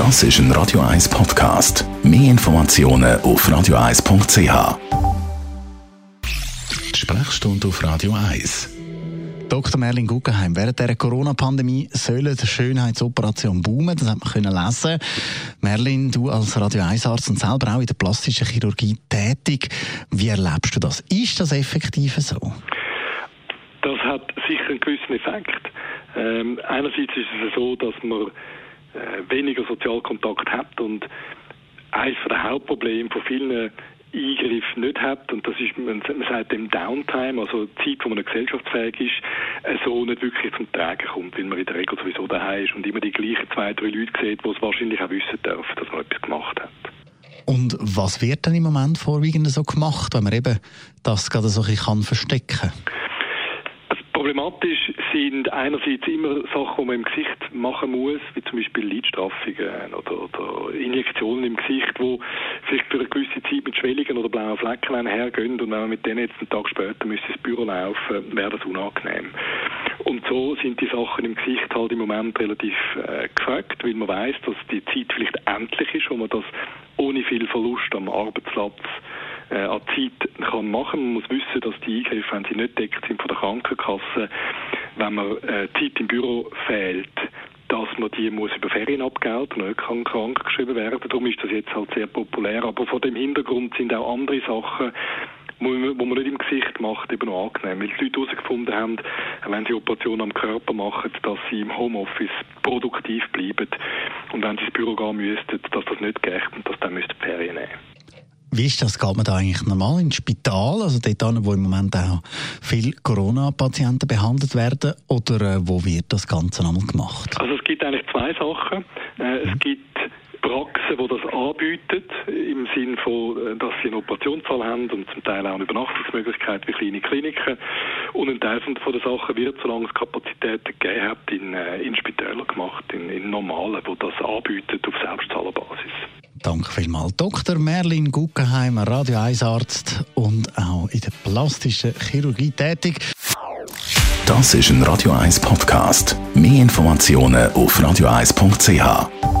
Das ist ein Radio 1 Podcast. Mehr Informationen auf radio1.ch. Sprechstunde auf Radio 1. Dr. Merlin Guggenheim, während der Corona-Pandemie soll die Schönheitsoperation boomen, das hat man können lesen. Merlin, du als Radio 1-Arzt und selber auch in der plastischen Chirurgie tätig, wie erlebst du das? Ist das effektiv so? Das hat sicher einen gewissen Effekt. Ähm, einerseits ist es so, dass man äh, weniger Sozialkontakt hat und eines der Hauptprobleme von vielen Eingriff nicht hat, und das ist, man, man sagt dem Downtime, also Zeit, wo man gesellschaftsfähig ist, äh, so nicht wirklich zum Tragen kommt, weil man in der Regel sowieso daheim ist und immer die gleichen zwei, drei Leute sieht, die es wahrscheinlich auch wissen dürfen, dass man etwas gemacht hat. Und was wird dann im Moment vorwiegend so gemacht, wenn man eben das gerade so ein bisschen verstecken kann? Problematisch sind einerseits immer Sachen, die man im Gesicht machen muss, wie zum Beispiel Lidstraffungen oder, oder Injektionen im Gesicht, wo vielleicht für eine gewisse Zeit mit Schwellungen oder blauen Flecken einhergehen und wenn man mit denen jetzt einen Tag später müsste ins Büro laufen, wäre das unangenehm. Und so sind die Sachen im Gesicht halt im Moment relativ äh, gefragt, weil man weiß, dass die Zeit vielleicht endlich ist, wo man das ohne viel Verlust am Arbeitsplatz äh, an Zeit kann machen. Man muss wissen, dass die Eingriffe, wenn sie nicht deckt sind von der Krankenkasse, wenn man äh, Zeit im Büro fehlt, dass man die muss über Ferien abgelten nicht kann krank geschrieben werden. Darum ist das jetzt halt sehr populär. Aber vor dem Hintergrund sind auch andere Sachen, wo man nicht im Gesicht macht, eben noch angenehm. Weil die Leute herausgefunden haben, wenn sie Operationen am Körper machen, dass sie im Homeoffice produktiv bleiben und wenn sie ins Büro gehen müssten, dass das nicht geht und dass dann müssten Ferien nehmen wie ist das? Geht man da eigentlich normal ins Spital, also dort, wo im Moment auch viele Corona-Patienten behandelt werden, oder äh, wo wird das Ganze einmal gemacht? Also es gibt eigentlich zwei Sachen. Äh, es gibt Praxen, die das anbieten, im Sinne von, äh, dass sie einen Operationssaal haben und zum Teil auch eine Übernachtungsmöglichkeit wie kleine Kliniken. Und ein Teil von der Sachen wird, solange es Kapazitäten gegeben hat, in, in Spitälern gemacht, in, in normalen, die das anbieten auf Selbstzahlerbasis. Danke vielmals. Dr. Merlin Guggenheim, Radio 1 Arzt und auch in der plastischen Chirurgie tätig. Das ist ein Radio 1 Podcast. Mehr Informationen auf radio1.ch.